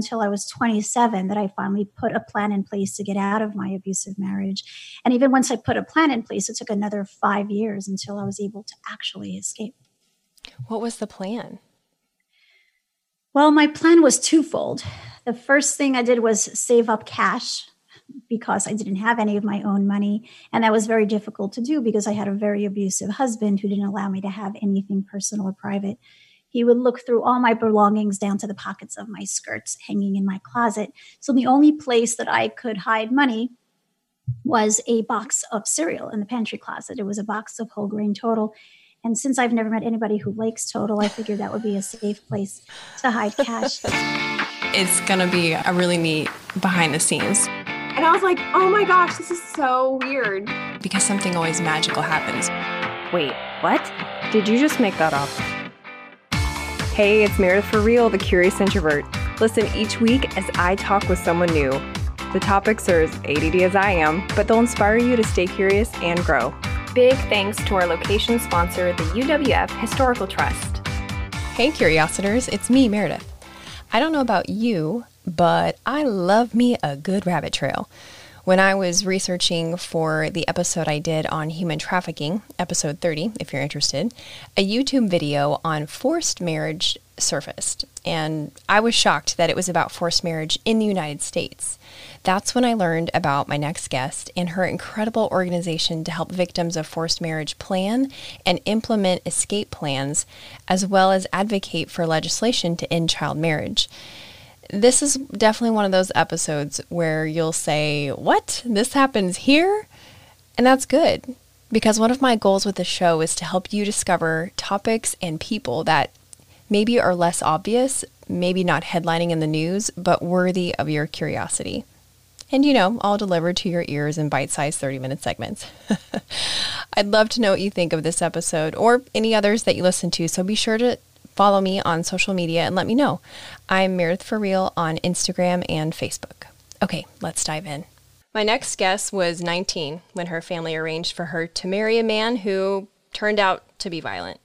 until I was 27 that I finally put a plan in place to get out of my abusive marriage. And even once I put a plan in place, it took another five years until I was able to actually escape. What was the plan? Well, my plan was twofold. The first thing I did was save up cash because I didn't have any of my own money. And that was very difficult to do because I had a very abusive husband who didn't allow me to have anything personal or private. He would look through all my belongings down to the pockets of my skirts hanging in my closet. So the only place that I could hide money was a box of cereal in the pantry closet. It was a box of whole grain total. And since I've never met anybody who likes total, I figured that would be a safe place to hide cash. it's going to be a really neat behind the scenes. And I was like, oh my gosh, this is so weird. Because something always magical happens. Wait, what? Did you just make that up? Hey, it's Meredith for Real, the Curious Introvert. Listen each week as I talk with someone new. The topics are as ADD as I am, but they'll inspire you to stay curious and grow. Big thanks to our location sponsor, the UWF Historical Trust. Hey, Curiositors, it's me, Meredith. I don't know about you, but I love me a good rabbit trail. When I was researching for the episode I did on human trafficking, episode 30, if you're interested, a YouTube video on forced marriage surfaced. And I was shocked that it was about forced marriage in the United States. That's when I learned about my next guest and her incredible organization to help victims of forced marriage plan and implement escape plans, as well as advocate for legislation to end child marriage this is definitely one of those episodes where you'll say, What? This happens here? And that's good because one of my goals with the show is to help you discover topics and people that maybe are less obvious, maybe not headlining in the news, but worthy of your curiosity. And you know, all delivered to your ears in bite sized 30 minute segments. I'd love to know what you think of this episode or any others that you listen to, so be sure to follow me on social media and let me know. I'm Meredith for Real on Instagram and Facebook. Okay, let's dive in. My next guest was 19 when her family arranged for her to marry a man who turned out to be violent.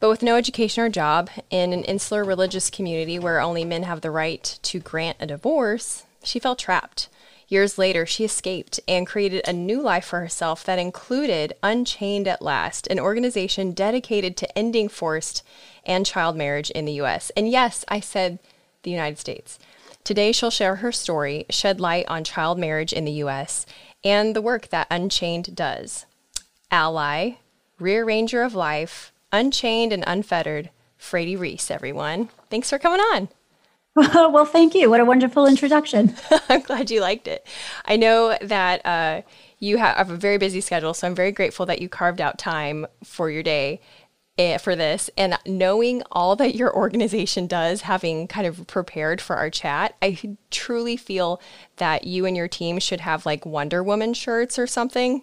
But with no education or job, in an insular religious community where only men have the right to grant a divorce, she felt trapped. Years later, she escaped and created a new life for herself that included Unchained at Last, an organization dedicated to ending forced and child marriage in the U.S. And yes, I said the United States. Today, she'll share her story, shed light on child marriage in the U.S., and the work that Unchained does. Ally, rearranger of life, unchained and unfettered, Fraidy Reiss, everyone. Thanks for coming on. well, thank you. What a wonderful introduction. I'm glad you liked it. I know that uh, you have a very busy schedule, so I'm very grateful that you carved out time for your day for this. And knowing all that your organization does, having kind of prepared for our chat, I truly feel that you and your team should have like Wonder Woman shirts or something.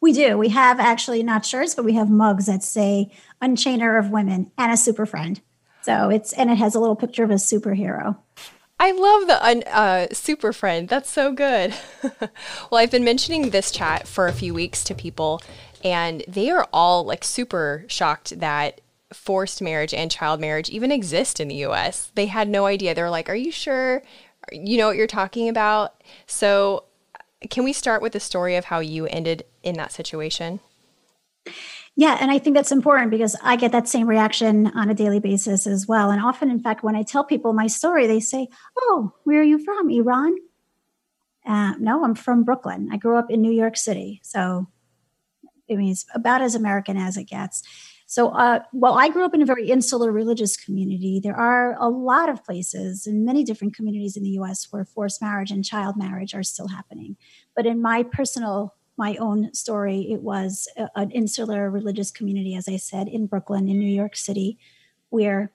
We do. We have actually not shirts, but we have mugs that say Unchainer of Women and a super friend. So it's and it has a little picture of a superhero. I love the uh, super friend. That's so good. well, I've been mentioning this chat for a few weeks to people, and they are all like super shocked that forced marriage and child marriage even exist in the US. They had no idea. They're like, Are you sure you know what you're talking about? So, can we start with the story of how you ended in that situation? Yeah, and I think that's important because I get that same reaction on a daily basis as well. And often, in fact, when I tell people my story, they say, Oh, where are you from? Iran? Uh, no, I'm from Brooklyn. I grew up in New York City. So, I mean, it's about as American as it gets. So, uh, while I grew up in a very insular religious community, there are a lot of places in many different communities in the US where forced marriage and child marriage are still happening. But in my personal my own story. It was a, an insular religious community, as I said, in Brooklyn, in New York City, where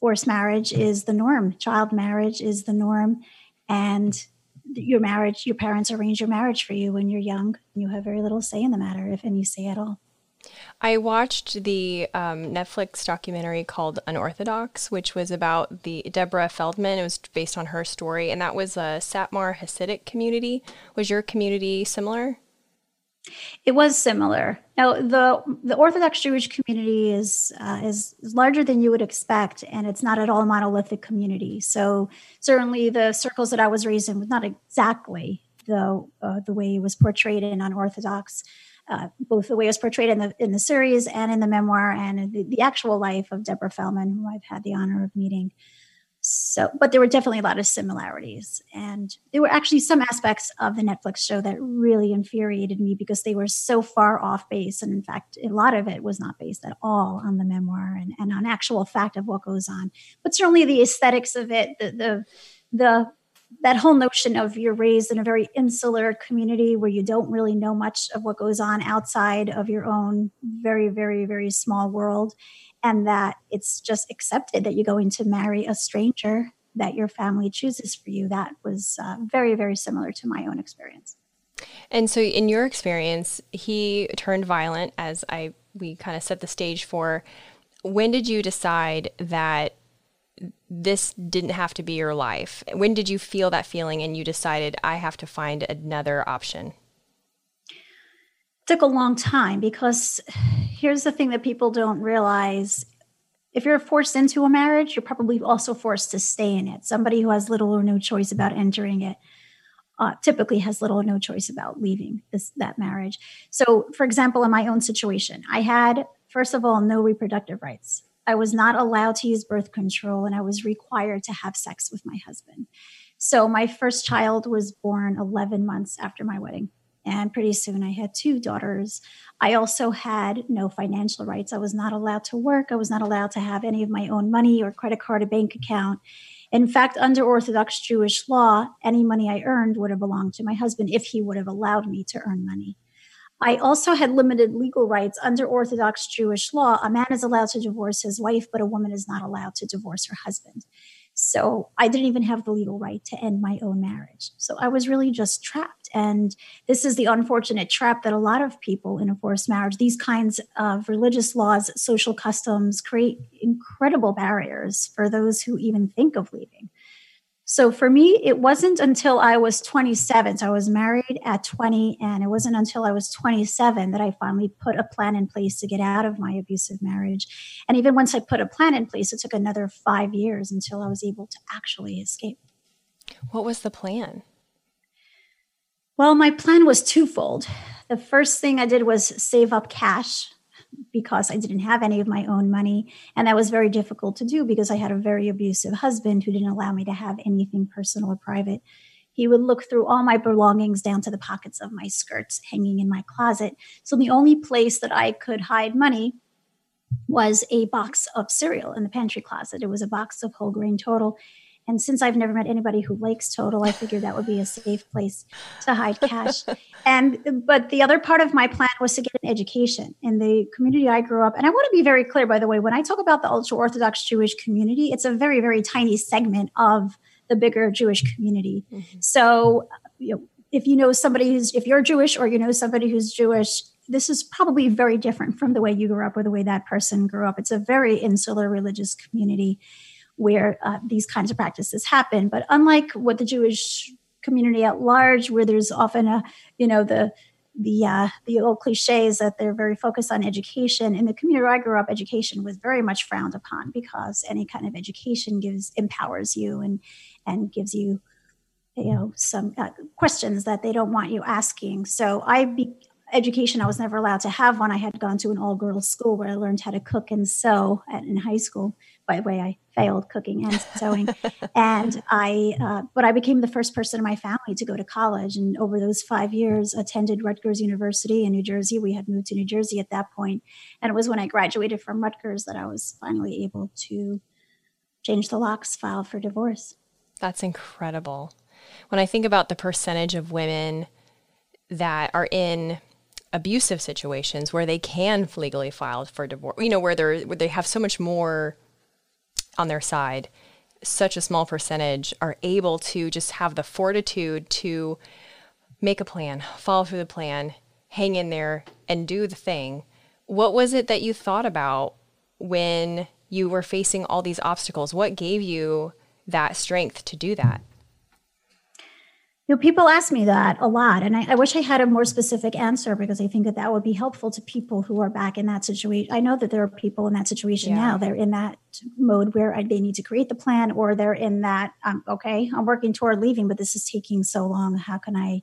forced marriage is the norm, child marriage is the norm, and your marriage, your parents arrange your marriage for you when you're young. You have very little say in the matter, if any say at all. I watched the um, Netflix documentary called Unorthodox, which was about the Deborah Feldman. It was based on her story, and that was a Satmar Hasidic community. Was your community similar? It was similar. Now, the the Orthodox Jewish community is uh, is larger than you would expect, and it's not at all a monolithic community. So, certainly, the circles that I was raised in was not exactly the uh, the way it was portrayed in unorthodox. Uh, both the way it was portrayed in the in the series and in the memoir, and the, the actual life of Deborah Feldman, who I've had the honor of meeting so but there were definitely a lot of similarities. And there were actually some aspects of the netflix show that really infuriated me because they were so far off base. And in fact a lot of it was not based at all on the memoir and, and on actual fact of what goes on. But certainly the aesthetics of it the the the that whole notion of you're raised in a very insular community where you don't really know much of what goes on outside of your own very very very small world and that it's just accepted that you're going to marry a stranger that your family chooses for you. That was uh, very, very similar to my own experience. And so, in your experience, he turned violent, as I we kind of set the stage for. When did you decide that this didn't have to be your life? When did you feel that feeling and you decided I have to find another option? Took a long time because here's the thing that people don't realize if you're forced into a marriage, you're probably also forced to stay in it. Somebody who has little or no choice about entering it uh, typically has little or no choice about leaving this that marriage. So, for example, in my own situation, I had first of all no reproductive rights. I was not allowed to use birth control, and I was required to have sex with my husband. So, my first child was born 11 months after my wedding. And pretty soon I had two daughters. I also had no financial rights. I was not allowed to work. I was not allowed to have any of my own money or credit card or bank account. In fact, under Orthodox Jewish law, any money I earned would have belonged to my husband if he would have allowed me to earn money. I also had limited legal rights under Orthodox Jewish law. A man is allowed to divorce his wife, but a woman is not allowed to divorce her husband. So I didn't even have the legal right to end my own marriage. So I was really just trapped. And this is the unfortunate trap that a lot of people in a forced marriage, these kinds of religious laws, social customs create incredible barriers for those who even think of leaving. So for me, it wasn't until I was 27. So I was married at 20, and it wasn't until I was 27 that I finally put a plan in place to get out of my abusive marriage. And even once I put a plan in place, it took another five years until I was able to actually escape. What was the plan? Well, my plan was twofold. The first thing I did was save up cash because I didn't have any of my own money. And that was very difficult to do because I had a very abusive husband who didn't allow me to have anything personal or private. He would look through all my belongings down to the pockets of my skirts hanging in my closet. So the only place that I could hide money was a box of cereal in the pantry closet. It was a box of whole grain total. And since I've never met anybody who likes Total, I figured that would be a safe place to hide cash. and but the other part of my plan was to get an education in the community I grew up. And I want to be very clear, by the way, when I talk about the ultra Orthodox Jewish community, it's a very, very tiny segment of the bigger Jewish community. Mm-hmm. So you know, if you know somebody who's if you're Jewish or you know somebody who's Jewish, this is probably very different from the way you grew up or the way that person grew up. It's a very insular religious community where uh, these kinds of practices happen. But unlike what the Jewish community at large, where there's often a, you know, the the uh, the old cliches that they're very focused on education. In the community where I grew up, education was very much frowned upon because any kind of education gives empowers you and and gives you you know some uh, questions that they don't want you asking. So I be, education I was never allowed to have one. I had gone to an all girls school where I learned how to cook and sew at, in high school by the way, I failed cooking and sewing. and I, uh, but I became the first person in my family to go to college. And over those five years, attended Rutgers University in New Jersey. We had moved to New Jersey at that point, and it was when I graduated from Rutgers that I was finally able to change the locks, file for divorce. That's incredible. When I think about the percentage of women that are in abusive situations where they can legally file for divorce, you know, where they're where they have so much more on their side, such a small percentage are able to just have the fortitude to make a plan, follow through the plan, hang in there, and do the thing. What was it that you thought about when you were facing all these obstacles? What gave you that strength to do that? You know, people ask me that a lot, and I, I, wish I had a more specific answer because I think that that would be helpful to people who are back in that situation. I know that there are people in that situation yeah. now. They're in that mode where they need to create the plan, or they're in that, um, okay, I'm working toward leaving, but this is taking so long. How can I,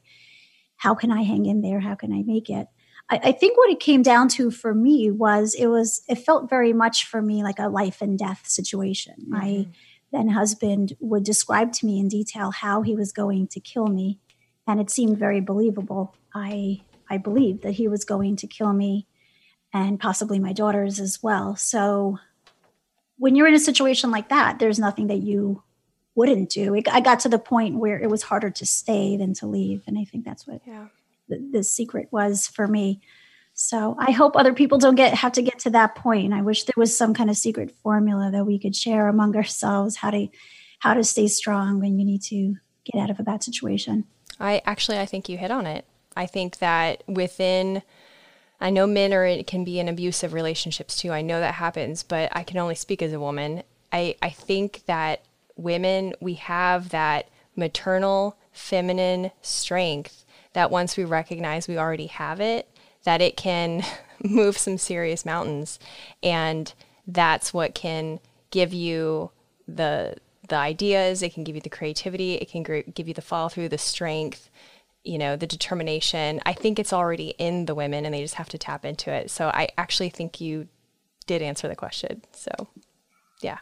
how can I hang in there? How can I make it? I, I think what it came down to for me was it was it felt very much for me like a life and death situation. Mm-hmm. My then husband would describe to me in detail how he was going to kill me, and it seemed very believable. I I believed that he was going to kill me, and possibly my daughters as well. So when you're in a situation like that, there's nothing that you wouldn't do. It, I got to the point where it was harder to stay than to leave, and I think that's what yeah the, the secret was for me. So I hope other people don't get have to get to that point. I wish there was some kind of secret formula that we could share among ourselves how to how to stay strong when you need to get out of a bad situation. I actually I think you hit on it. I think that within I know men are it can be in abusive relationships too. I know that happens, but I can only speak as a woman. I I think that women we have that maternal feminine strength that once we recognize we already have it, that it can move some serious mountains. And that's what can give you the the ideas, it can give you the creativity, it can give you the follow through, the strength, you know, the determination. I think it's already in the women and they just have to tap into it. So I actually think you did answer the question. So, yeah.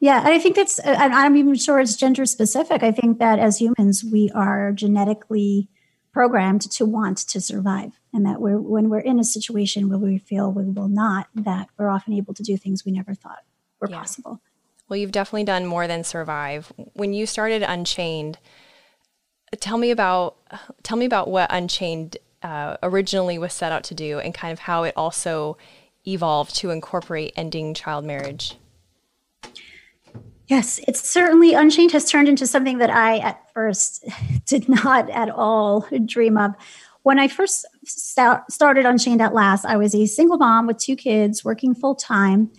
Yeah, and I think that's, uh, I'm even sure it's gender specific. I think that as humans, we are genetically programmed to want to survive and that we're when we're in a situation where we feel we will not that we're often able to do things we never thought were yeah. possible well you've definitely done more than survive when you started unchained tell me about tell me about what unchained uh, originally was set out to do and kind of how it also evolved to incorporate ending child marriage Yes, it's certainly Unchained has turned into something that I at first did not at all dream of. When I first st- started Unchained at Last, I was a single mom with two kids working full time.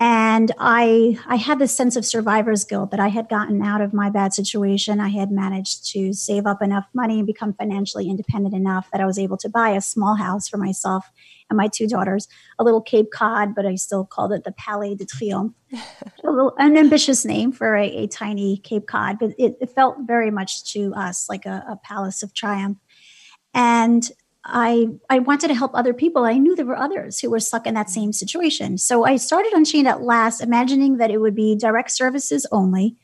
And I, I had this sense of survivor's guilt that I had gotten out of my bad situation. I had managed to save up enough money and become financially independent enough that I was able to buy a small house for myself and my two daughters, a little Cape Cod, but I still called it the Palais de Triomphe. an ambitious name for a, a tiny Cape Cod, but it, it, felt very much to us like a, a palace of triumph. And I I wanted to help other people. I knew there were others who were stuck in that same situation. So I started Unchained at last, imagining that it would be direct services only.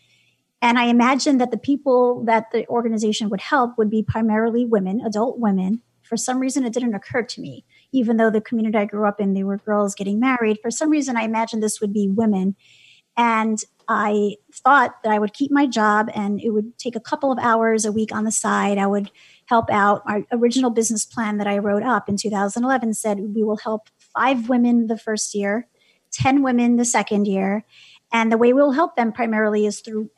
And I imagined that the people that the organization would help would be primarily women, adult women. For some reason, it didn't occur to me even though the community I grew up in, they were girls getting married. For some reason, I imagined this would be women. And I thought that I would keep my job and it would take a couple of hours a week on the side. I would help out. Our original business plan that I wrote up in 2011 said we will help five women the first year, 10 women the second year. And the way we'll help them primarily is through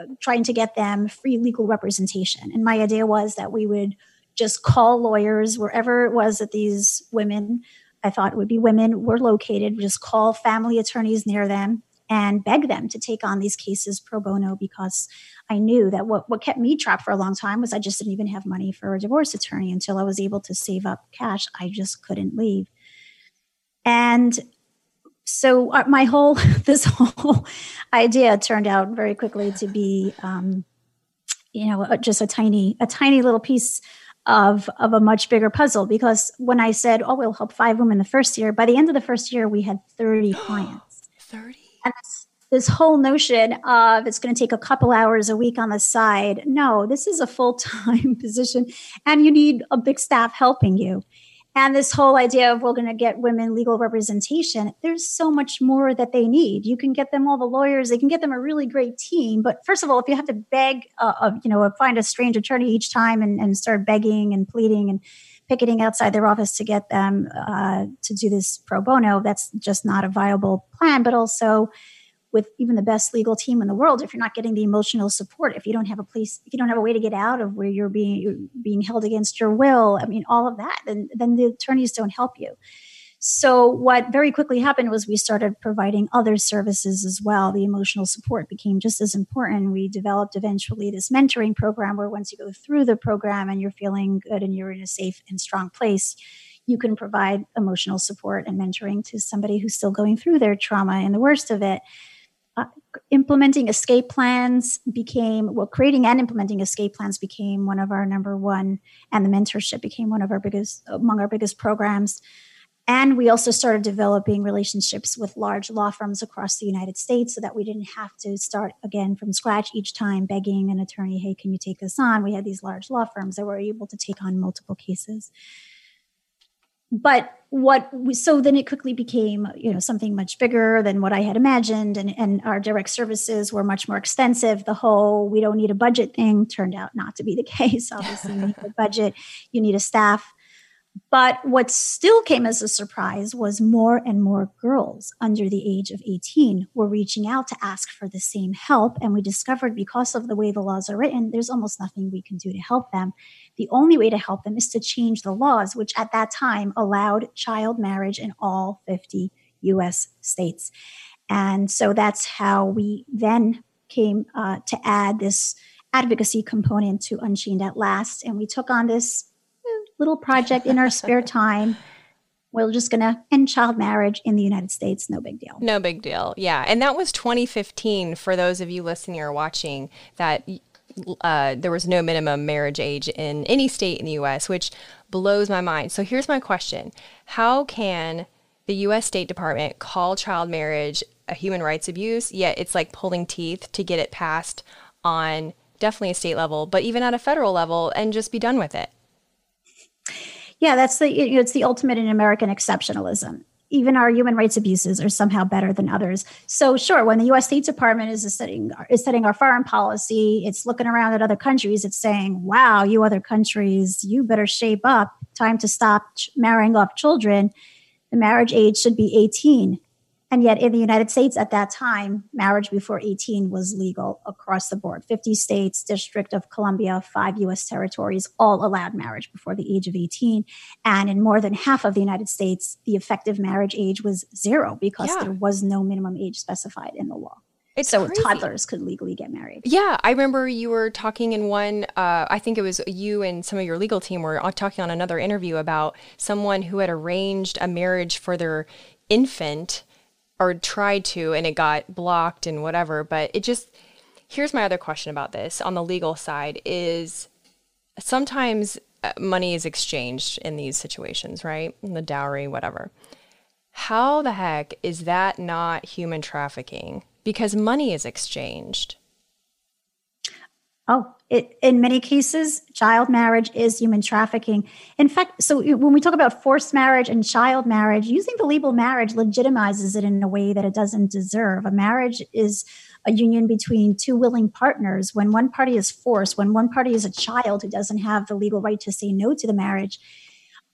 uh, trying to get them free legal representation. And my idea was that we would just call lawyers wherever it was that these women, I thought it would be women, were located, just call family attorneys near them and beg them to take on these cases pro bono because I knew that what, what kept me trapped for a long time was I just didn't even have money for a divorce attorney until I was able to save up cash. I just couldn't leave. And so uh, my whole, this whole idea turned out very quickly to be, um, you know, just a tiny, a tiny little piece of of a much bigger puzzle because when I said, "Oh, we'll help five women the first year," by the end of the first year, we had thirty clients. Thirty. And this, this whole notion of it's going to take a couple hours a week on the side. No, this is a full time position, and you need a big staff helping you and this whole idea of we're going to get women legal representation there's so much more that they need you can get them all the lawyers they can get them a really great team but first of all if you have to beg uh, you know find a strange attorney each time and, and start begging and pleading and picketing outside their office to get them uh, to do this pro bono that's just not a viable plan. But also with even the best legal team in the world if you're not getting the emotional support if you don't have a place if you don't have a way to get out of where you're being you're being held against your will i mean all of that then then the attorneys don't help you So, what very quickly happened was we started providing other services as well. The emotional support became just as important. We developed eventually this mentoring program where once you go through the program and you're feeling good and you're in a safe and strong place, you can provide emotional support and mentoring to somebody who's still going through their trauma and the worst of it. Uh, implementing escape plans became well creating and implementing escape plans became one of our number one and the mentorship became one of our biggest among our biggest programs and we also started developing relationships with large law firms across the United States so that we didn't have to start again from scratch each time begging an attorney, hey, can you take this on? We had these large law firms that were able to take on multiple cases. But what we, so then it quickly became, you know, something much bigger than what I had imagined. And, and our direct services were much more extensive. The whole we don't need a budget thing turned out not to be the case. Obviously, you need a budget, you need a staff but what still came as a surprise was more and more girls under the age of 18 were reaching out to ask for the same help. And we discovered because of the way the laws are written, there's almost nothing we can do to help them. The only way to help them is to change the laws, which at that time allowed child marriage in all 50 US states. And so that's how we then came uh, to add this advocacy component to Unchained at Last. And we took on this little project in our spare time. We're just going to end child marriage in the United States. No big deal. No big deal. Yeah. And that was 2015 for those of you listening or watching that uh, there was no minimum marriage age in any state in the US, which blows my mind. So here's my question How can the US State Department call child marriage a human rights abuse, yet it's like pulling teeth to get it passed on definitely a state level, but even at a federal level and just be done with it? Yeah, that's the you know, it's the ultimate in American exceptionalism. Even our human rights abuses are somehow better than others. So sure, when the U.S. State Department is setting is setting our foreign policy, it's looking around at other countries. It's saying, "Wow, you other countries, you better shape up. Time to stop marrying off children. The marriage age should be 18." And yet, in the United States at that time, marriage before 18 was legal across the board. 50 states, District of Columbia, five US territories all allowed marriage before the age of 18. And in more than half of the United States, the effective marriage age was zero because yeah. there was no minimum age specified in the law. It's so crazy. toddlers could legally get married. Yeah, I remember you were talking in one. Uh, I think it was you and some of your legal team were talking on another interview about someone who had arranged a marriage for their infant or tried to and it got blocked and whatever. But it just, here's my other question about this on the legal side is sometimes uh, money is exchanged in these situations, right? The dowry, whatever. How the heck is that not human trafficking? Because money is exchanged. Oh, it, in many cases, child marriage is human trafficking. In fact, so when we talk about forced marriage and child marriage, using the label marriage legitimizes it in a way that it doesn't deserve. A marriage is a union between two willing partners. When one party is forced, when one party is a child who doesn't have the legal right to say no to the marriage,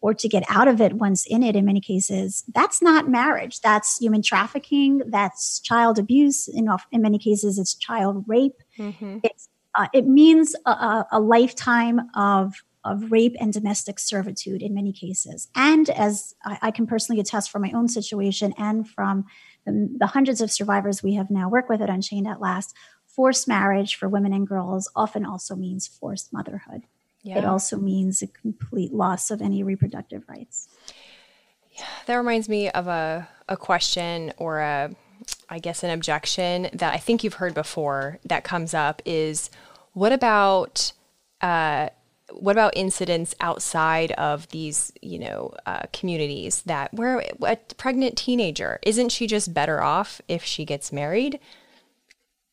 or to get out of it once in it in many cases that's not marriage that's human trafficking that's child abuse in, in many cases it's child rape mm-hmm. it's uh, it means a, a, lifetime of of rape and domestic servitude in many cases. And as I, I can personally attest from my own situation and from the, the, hundreds of survivors we have now worked with at Unchained at Last, forced marriage for women and girls often also means forced motherhood. Yeah. It also means a complete loss of any reproductive rights. Yeah, that reminds me of a, a question or a I guess an objection that I think you've heard before that comes up is what about uh, what about incidents outside of these, you know, uh, communities that where a pregnant teenager isn't she just better off if she gets married?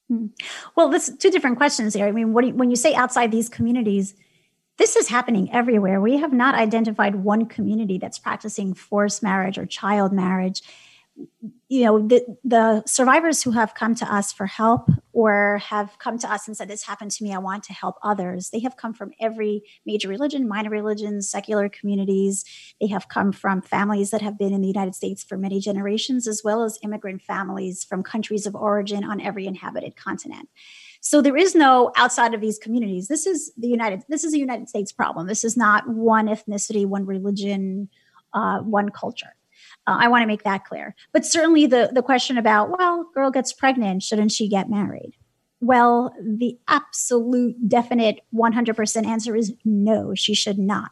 Hmm. Well, this two different questions here. I mean, you, when you say outside these communities, this is happening everywhere. We have not identified one community that's practicing forced marriage or child marriage you know the, the survivors who have come to us for help or have come to us and said this happened to me. I want to help others. They have come from every major religion minor religions secular communities. They have come from families that have been in the united states for many generations as well as immigrant families from countries of origin on every inhabited continent. So there is no outside of these communities. This is the united this is a united states problem. This is not one ethnicity one religion uh, one culture Uh, I want to make that clear. But certainly the, the question about, well, girl gets pregnant, shouldn't she get married? Well, the absolute definite 100% answer is no, she should not.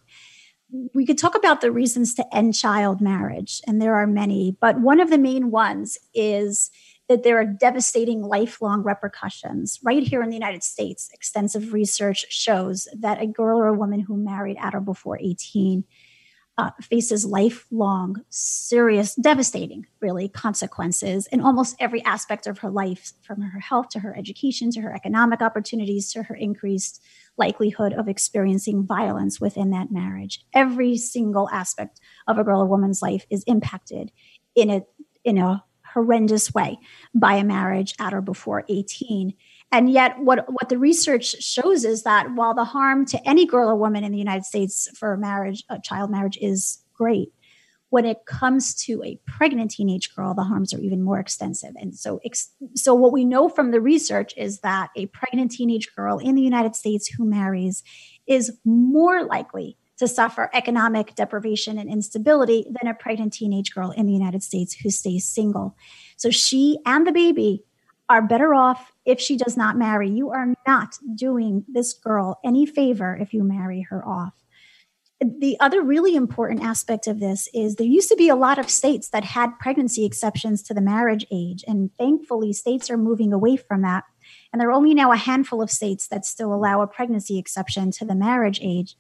We could talk about the reasons to end child marriage, and there are many, but one of the main ones is that there are devastating lifelong repercussions. Right here in the United States, extensive research shows that a girl or a woman who married at or before 18 uh, faces lifelong, serious, devastating, really, consequences in almost every aspect of her life, from her health to her education to her economic opportunities to her increased likelihood of experiencing violence within that marriage. Every single aspect of a girl or woman's life is impacted in a in a horrendous way by a marriage at or before 18 and yet what what the research shows is that while the harm to any girl or woman in the united states for marriage a child marriage is great when it comes to a pregnant teenage girl the harms are even more extensive. And so so what we know from the research is that a pregnant teenage girl in the united states who marries is more likely to suffer economic deprivation and instability than a pregnant teenage girl in the united states who stays single. So she and the baby are better off if she does not marry. You are not doing this girl any favor if you marry her off. The other really important aspect of this is there used to be a lot of states that had pregnancy exceptions to the marriage age. And thankfully, states are moving away from that. And there are only now a handful of states that still allow a pregnancy exception to the marriage age.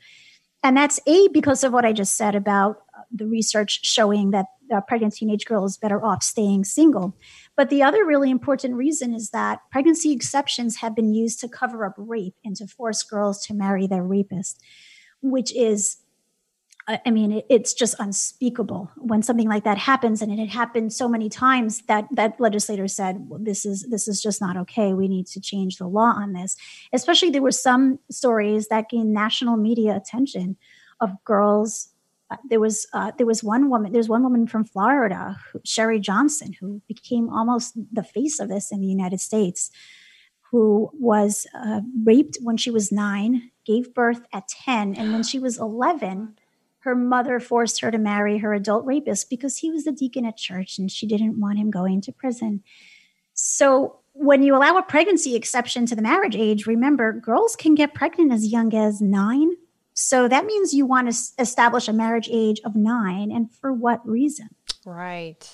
And that's A, because of what I just said about the research showing that a pregnant teenage girl is better off staying single. But the other really important reason is that pregnancy exceptions have been used to cover up rape and to force girls to marry their rapist, which is I mean, it's just unspeakable when something like that happens, and it had happened so many times that that legislators said, well, "This is this is just not okay. We need to change the law on this." Especially, there were some stories that gained national media attention of girls there was uh, there was one woman there's one woman from Florida Sherry Johnson who became almost the face of this in the United States who was uh, raped when she was 9 gave birth at 10 and when she was 11 her mother forced her to marry her adult rapist because he was the deacon at church and she didn't want him going to prison. So when you allow a pregnancy exception to the marriage age remember girls can get pregnant as young as 9 so that means you want to establish a marriage age of nine. And for what reason? Right.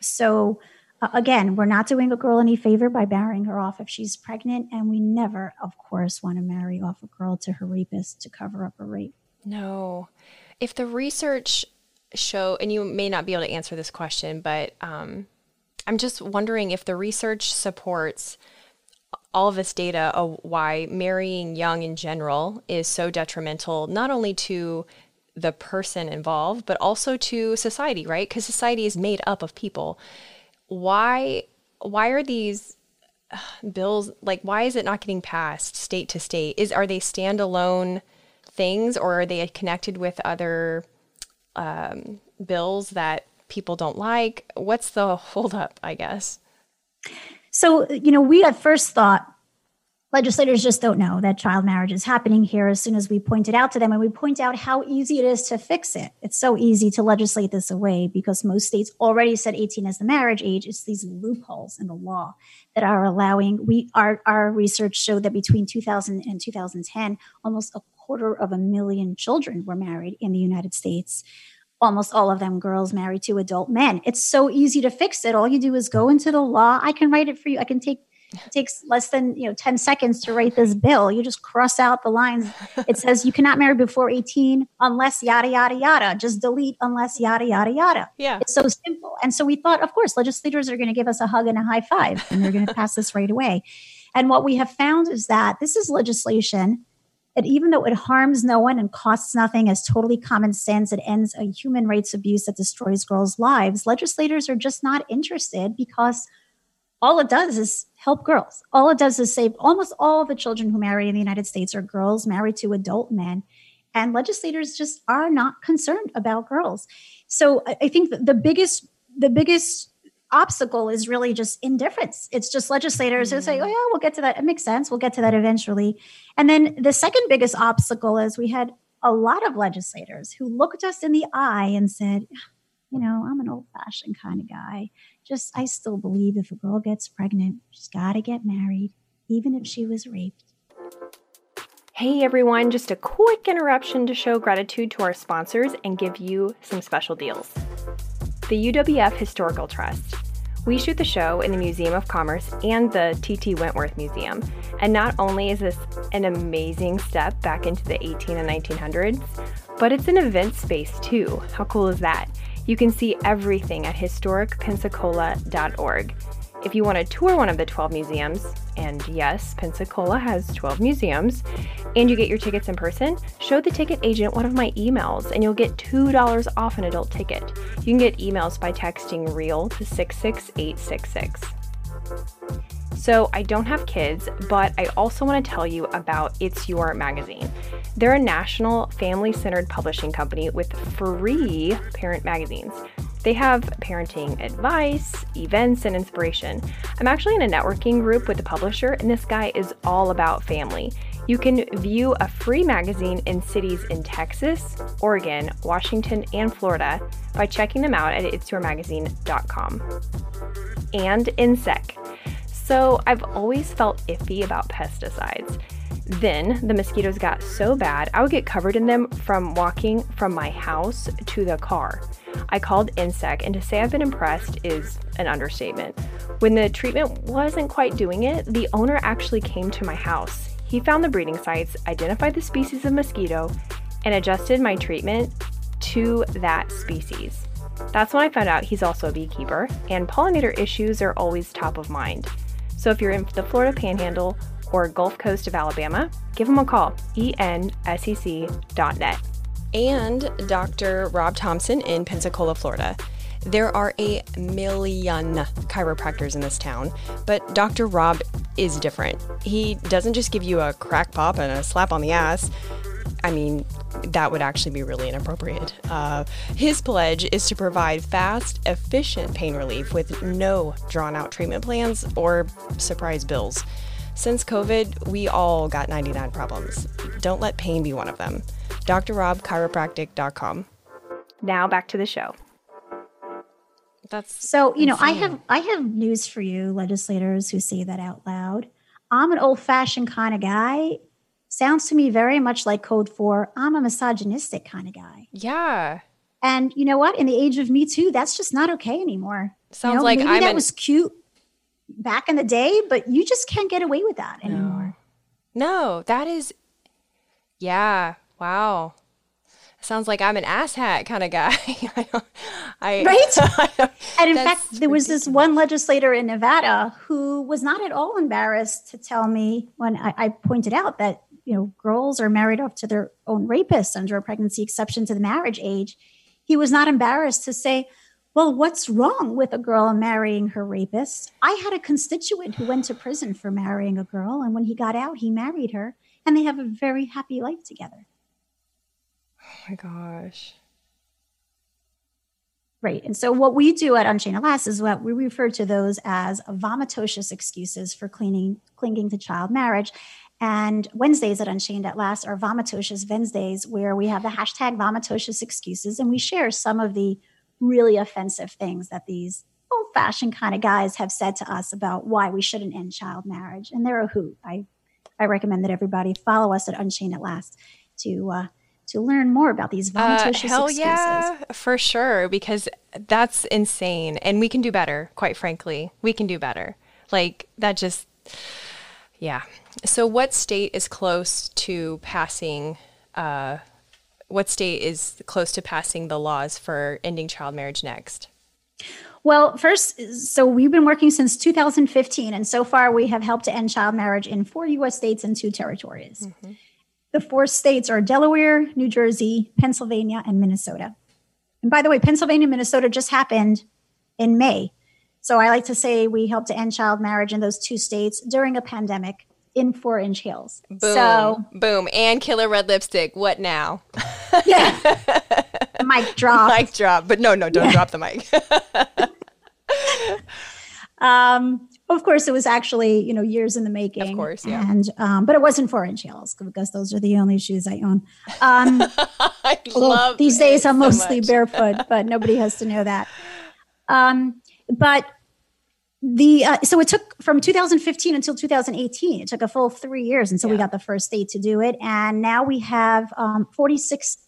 So, uh, again, we're not doing a girl any favor by marrying her off if she's pregnant. And we never, of course, want to marry off a girl to her rapist to cover up a rape. No. If the research show, and you may not be able to answer this question, but um, I'm just wondering if the research supports all of this data of why marrying young in general is so detrimental, not only to the person involved, but also to society, right? Because society is made up of people. Why why are these bills like why is it not getting passed state to state? Is are they standalone things or are they connected with other um, bills that people don't like? What's the holdup, I guess? So, you know, we at first thought legislators just don't know that child marriage is happening here as soon as we point it out to them and we point out how easy it is to fix it. It's so easy to legislate this away because most states already set 18 as the marriage age. It's these loopholes in the law that are allowing we our our research showed that between 2000 and 2010 almost a quarter of a million children were married in the United States almost all of them girls married to adult men. It's so easy to fix it. All you do is go mm. into the law. I can write it for you. I can take it takes less than you know 10 seconds to write this bill you just cross out the lines it says you cannot marry before 18 unless yada yada yada just delete unless yada yada yada yeah it's so simple and so we thought of course legislators are going to give us a hug and a high five and they're going to pass this right away and what we have found is that this is legislation that even though it harms no one and costs nothing as totally common sense, it ends a human rights abuse that destroys girls' lives. Legislators are just not interested because all it does is help girls. All it does is save almost all the children who marry in the United States are girls married to adult men. And legislators just are not concerned about girls. So I think the biggest the biggest obstacle is really just indifference. It's just legislators who say, mm. oh, yeah, we'll get to that. It makes sense. We'll get to that eventually. And then the second biggest obstacle is we had a lot of legislators who looked us in the eye and said, you know, I'm an old fashioned kind of guy. Just, I still believe if a girl gets pregnant, she's got to get married, even if she was raped. Hey everyone, just a quick interruption to show gratitude to our sponsors and give you some special deals. The UWF Historical Trust. We shoot the show in the Museum of Commerce and the T.T. Wentworth Museum. And not only is this an amazing step back into the 18 and 1900s, but it's an event space too. How cool is that? You can see everything at historicpensacola.org. If you want to tour one of the 12 museums, and yes, Pensacola has 12 museums, and you get your tickets in person, show the ticket agent one of my emails and you'll get $2 off an adult ticket. You can get emails by texting REAL to 66866. So, I don't have kids, but I also want to tell you about It's Your Magazine. They're a national family centered publishing company with free parent magazines. They have parenting advice, events, and inspiration. I'm actually in a networking group with the publisher, and this guy is all about family. You can view a free magazine in cities in Texas, Oregon, Washington, and Florida by checking them out at itsyourmagazine.com. And Ensec. So I've always felt iffy about pesticides. Then the mosquitoes got so bad, I would get covered in them from walking from my house to the car. I called Ensec, and to say I've been impressed is an understatement. When the treatment wasn't quite doing it, the owner actually came to my house. He found the breeding sites, identified the species of mosquito, and adjusted my treatment to that species. That's when I found out he's also a beekeeper, and pollinator issues are always top of mind. So if you're in the Florida Panhandle or Gulf Coast of Alabama, give him a call, ensec.net. And Dr. Rob Thompson in Pensacola, Florida. There are a million chiropractors in this town, but Dr. Rob is different. He doesn't just give you a crack pop and a slap on the ass. I mean, that would actually be really inappropriate. Uh, his pledge is to provide fast, efficient pain relief with no drawn out treatment plans or surprise bills. Since COVID, we all got 99 problems. Don't let pain be one of them. drrobchiropractic.com. Now back to the show. That's So, you know, I have I have news for you legislators who say that out loud. I'm an old-fashioned kind of guy. Sounds to me very much like code for I'm a misogynistic kind of guy. Yeah. And you know what? In the age of Me Too, that's just not okay anymore. You Sounds know, like maybe I'm that an- was cute back in the day, but you just can't get away with that anymore. No, that is. Yeah. Wow. Sounds like I'm an asshat kind of guy. I, Right? I And in fact, there was this one legislator in Nevada who was not at all embarrassed to tell me when I, I pointed out that you know girls are married off to their own rapists under a pregnancy exception to the marriage age. He was not embarrassed to say, "Well, what's wrong with a girl marrying her rapist?" I had a constituent who went to prison for marrying a girl, and when he got out, he married her, and they have a very happy life together. Oh my gosh. Right. And so what we do at Unchained at Last is what we refer to those as vomitocious excuses for cleaning, clinging to child marriage. And Wednesdays at Unchained at Last are vomitocious Wednesdays, where we have the hashtag vomitocious excuses and we share some of the really offensive things that these old fashioned kind of guys have said to us about why we shouldn't end child marriage. And they're a hoot. I, I recommend that everybody follow us at Unchained at Last to, uh, to learn more about these Uh, vomitocious hell excuses. yeah, for sure, because that's insane. And we can do better, quite frankly. We can do better. Like, that just, yeah. So, what state is close to passing, uh, what state is close to passing the laws for ending child marriage next? Well, first, so we've been working since 2015, and so far we have helped to end child marriage in four US states and two territories. The four states are Delaware, New Jersey, Pennsylvania, and Minnesota. And by the way, Pennsylvania and Minnesota just happened in May. So I like to say we helped to end child marriage in those two states during a pandemic in four inch heels. Boom. So, boom. And killer red lipstick. What now? yeah, mic drop. mic drop. But no, no, don't drop the mic. Um, of course, it was actually you know years in the making. Of course, yeah. And um, but it wasn't four inch heels because those are the only shoes I own. Um, I love these days I'm so mostly much. barefoot, but nobody has to know that. Um, but the uh, so it took from 2015 until 2018. It took a full three years until we Yeah. got the first state to do it, and now we have um, 46.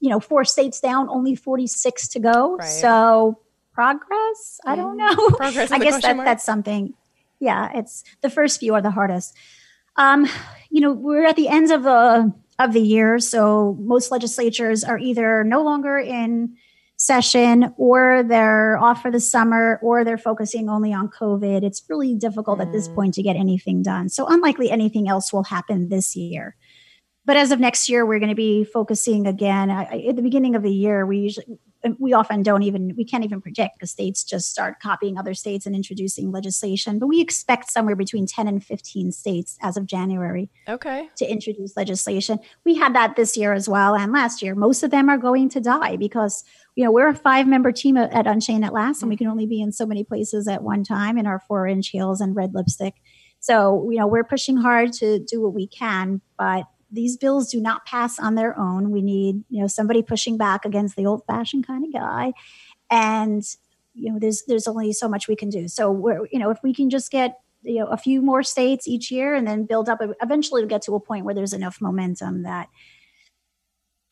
You know, four states down, only 46 to go. Right. So progress. I don't know. Progress I guess that mark? that's something. Yeah, it's the first few are the hardest. Um, you know, we're at the end of the of the year, so most legislatures are either no longer in session or they're off for the summer or they're focusing only on COVID. It's really difficult at this Mm. point to get anything done. So unlikely anything else will happen this year. But as of next year, we're going to be focusing again. I- at the beginning of the year, we usually we often don't even we can't even predict because states just start copying other states and introducing legislation. But we expect somewhere between ten and fifteen states as of January Okay. to introduce legislation. We had that this year as well and last year. Most of them are going to die because you know we're a five member team at at Unchained at Last, and we can only be in so many places at one time in our four inch heels and red lipstick. So you know we're pushing hard to do what we can, but these bills do not pass on their own. We need you know somebody pushing back against the old fashioned kind of guy, and you know there's there's only so much we can do. So we're you know if we can just get you know a few more states each year and then build up eventually to get to a point where there's enough momentum that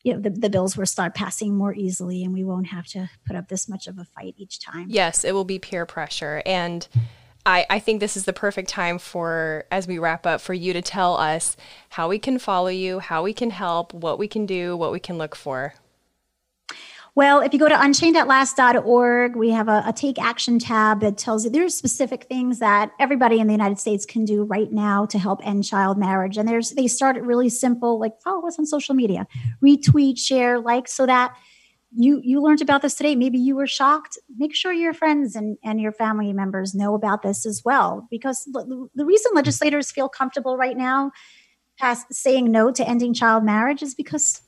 you know the, the bills will start passing more easily and we won't have to put up this much of a fight each time Yes, it will be peer pressure. And I, I think this is the perfect time for, as we wrap up, for you to tell us how we can follow you, how we can help, what we can do, what we can look for. Well, if you go to unchainedatlast.org, we have a, a take action tab that tells you there's specific things that everybody in the United States can do right now to help end child marriage. And there's they start really simple, like follow us on social media, mm-hmm. retweet, share, like, so that you you learned about this today. Maybe you were shocked. Make sure your friends and, and your family members know about this as well. Because the, the reason legislators feel comfortable right now past saying no to ending child marriage is because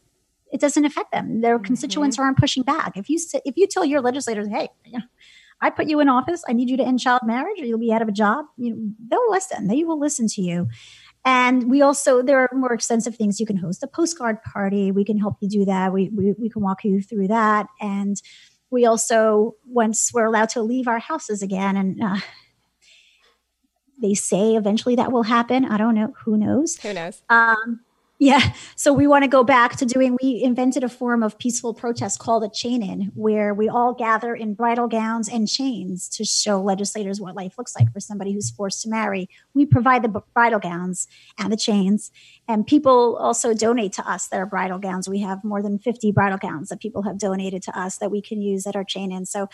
it doesn't affect them. Their mm-hmm. constituents aren't pushing back. If you if you tell your legislators, "Hey, I put you in office. I need you to end child marriage, or you'll be out of a job," you know, they'll listen. They will listen to you. And we also there are more extensive things. You can host a postcard party. We can help you do that. We we, we can walk you through that. And we also once we're allowed to leave our houses again, and uh, they say eventually that will happen. I don't know. Who knows? Who knows? Um, yeah. So we want to go back to doing, we invented a form of peaceful protest called a chain in, where we all gather in bridal gowns and chains to show legislators what life looks like for somebody who's forced to marry. We provide the bridal gowns and the chains, and people also donate to us their bridal gowns. We have more than 50 bridal gowns that people have donated to us that we can use at our chain in. So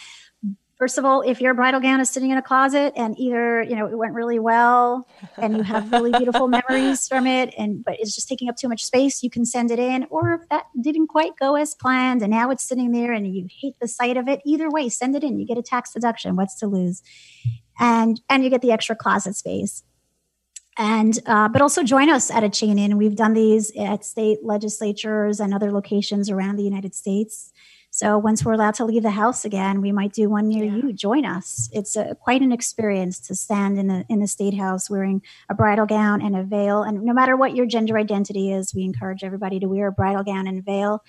First of all, if your bridal gown is sitting in a closet and either, you know, it went really well and you have really beautiful memories from it and but it's just taking up too much space, you can send it in. Or if that didn't quite go as planned and now it's sitting there and you hate the sight of it, either way, send it in. You get a tax deduction. What's to lose? And and you get the extra closet space. And uh, but also join us at a chain in. We've done these at state legislatures and other locations around the United States. So once we're allowed to leave the house again, we might do one near Yeah. you. Join us. It's a, quite an experience to stand in the in the state house wearing a bridal gown and a veil. And no matter what your gender identity is, we encourage everybody to wear a bridal gown and veil,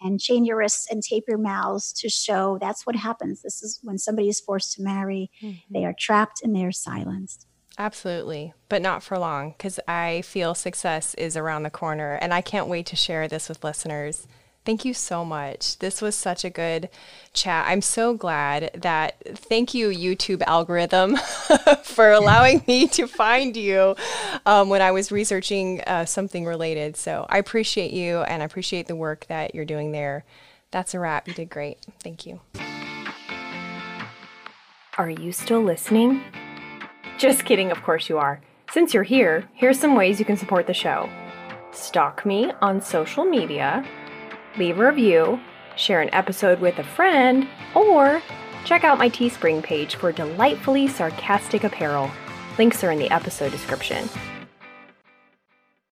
and chain your wrists and tape your mouths to show that's what happens. This is when somebody is forced to marry; mm-hmm. they are trapped and they are silenced. Absolutely, but not for long because I feel success is around the corner and I can't wait to share this with listeners. Thank you so much. This was such a good chat. I'm so glad that, thank you, YouTube algorithm, for allowing me to find you um, when I was researching uh, something related. So I appreciate you and I appreciate the work that you're doing there. That's a wrap. You did great. Thank you. Are you still listening? Just kidding, of course you are. Since you're here, here's some ways you can support the show. Stalk me on social media, leave a review, share an episode with a friend, or check out my Teespring page for delightfully sarcastic apparel. Links are in the episode description.